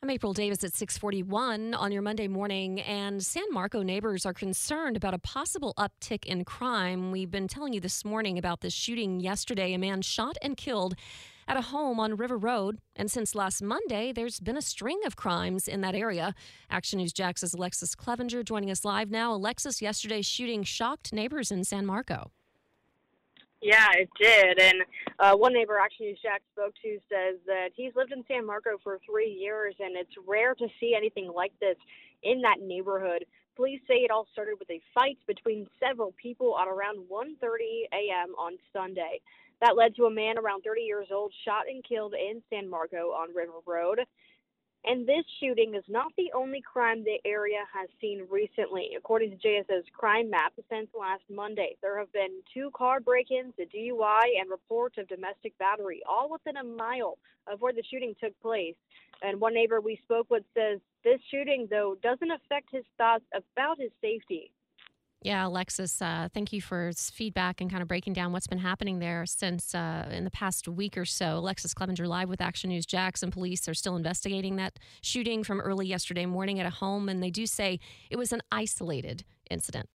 I'm April Davis at 641 on your Monday morning, and San Marco neighbors are concerned about a possible uptick in crime. We've been telling you this morning about this shooting yesterday. A man shot and killed at a home on River Road, and since last Monday, there's been a string of crimes in that area. Action News Jax's Alexus Cleavenger joining us live now. Alexus, yesterday's shooting shocked neighbors in San Marco. Yeah, it did. And uh, one neighbor actually Jack spoke to says that he's lived in San Marco for three years, and it's rare to see anything like this in that neighborhood. Police say it all started with a fight between several people at around 1:30 a.m. on Sunday. That led to a man around 30 years old shot and killed in San Marco on River Road. And this shooting is not the only crime the area has seen recently. According to JSO's crime map, since last Monday, there have been two car break ins, a DUI, and reports of domestic battery, all within a mile of where the shooting took place. And one neighbor we spoke with says this shooting, though, doesn't affect his thoughts about his safety. Yeah, Alexus, uh, thank you for feedback and kind of breaking down what's been happening there since uh, in the past week or so. Alexus Cleavenger live with Action News Jax. Police are still investigating that shooting from early yesterday morning at a home, and they do say it was an isolated incident.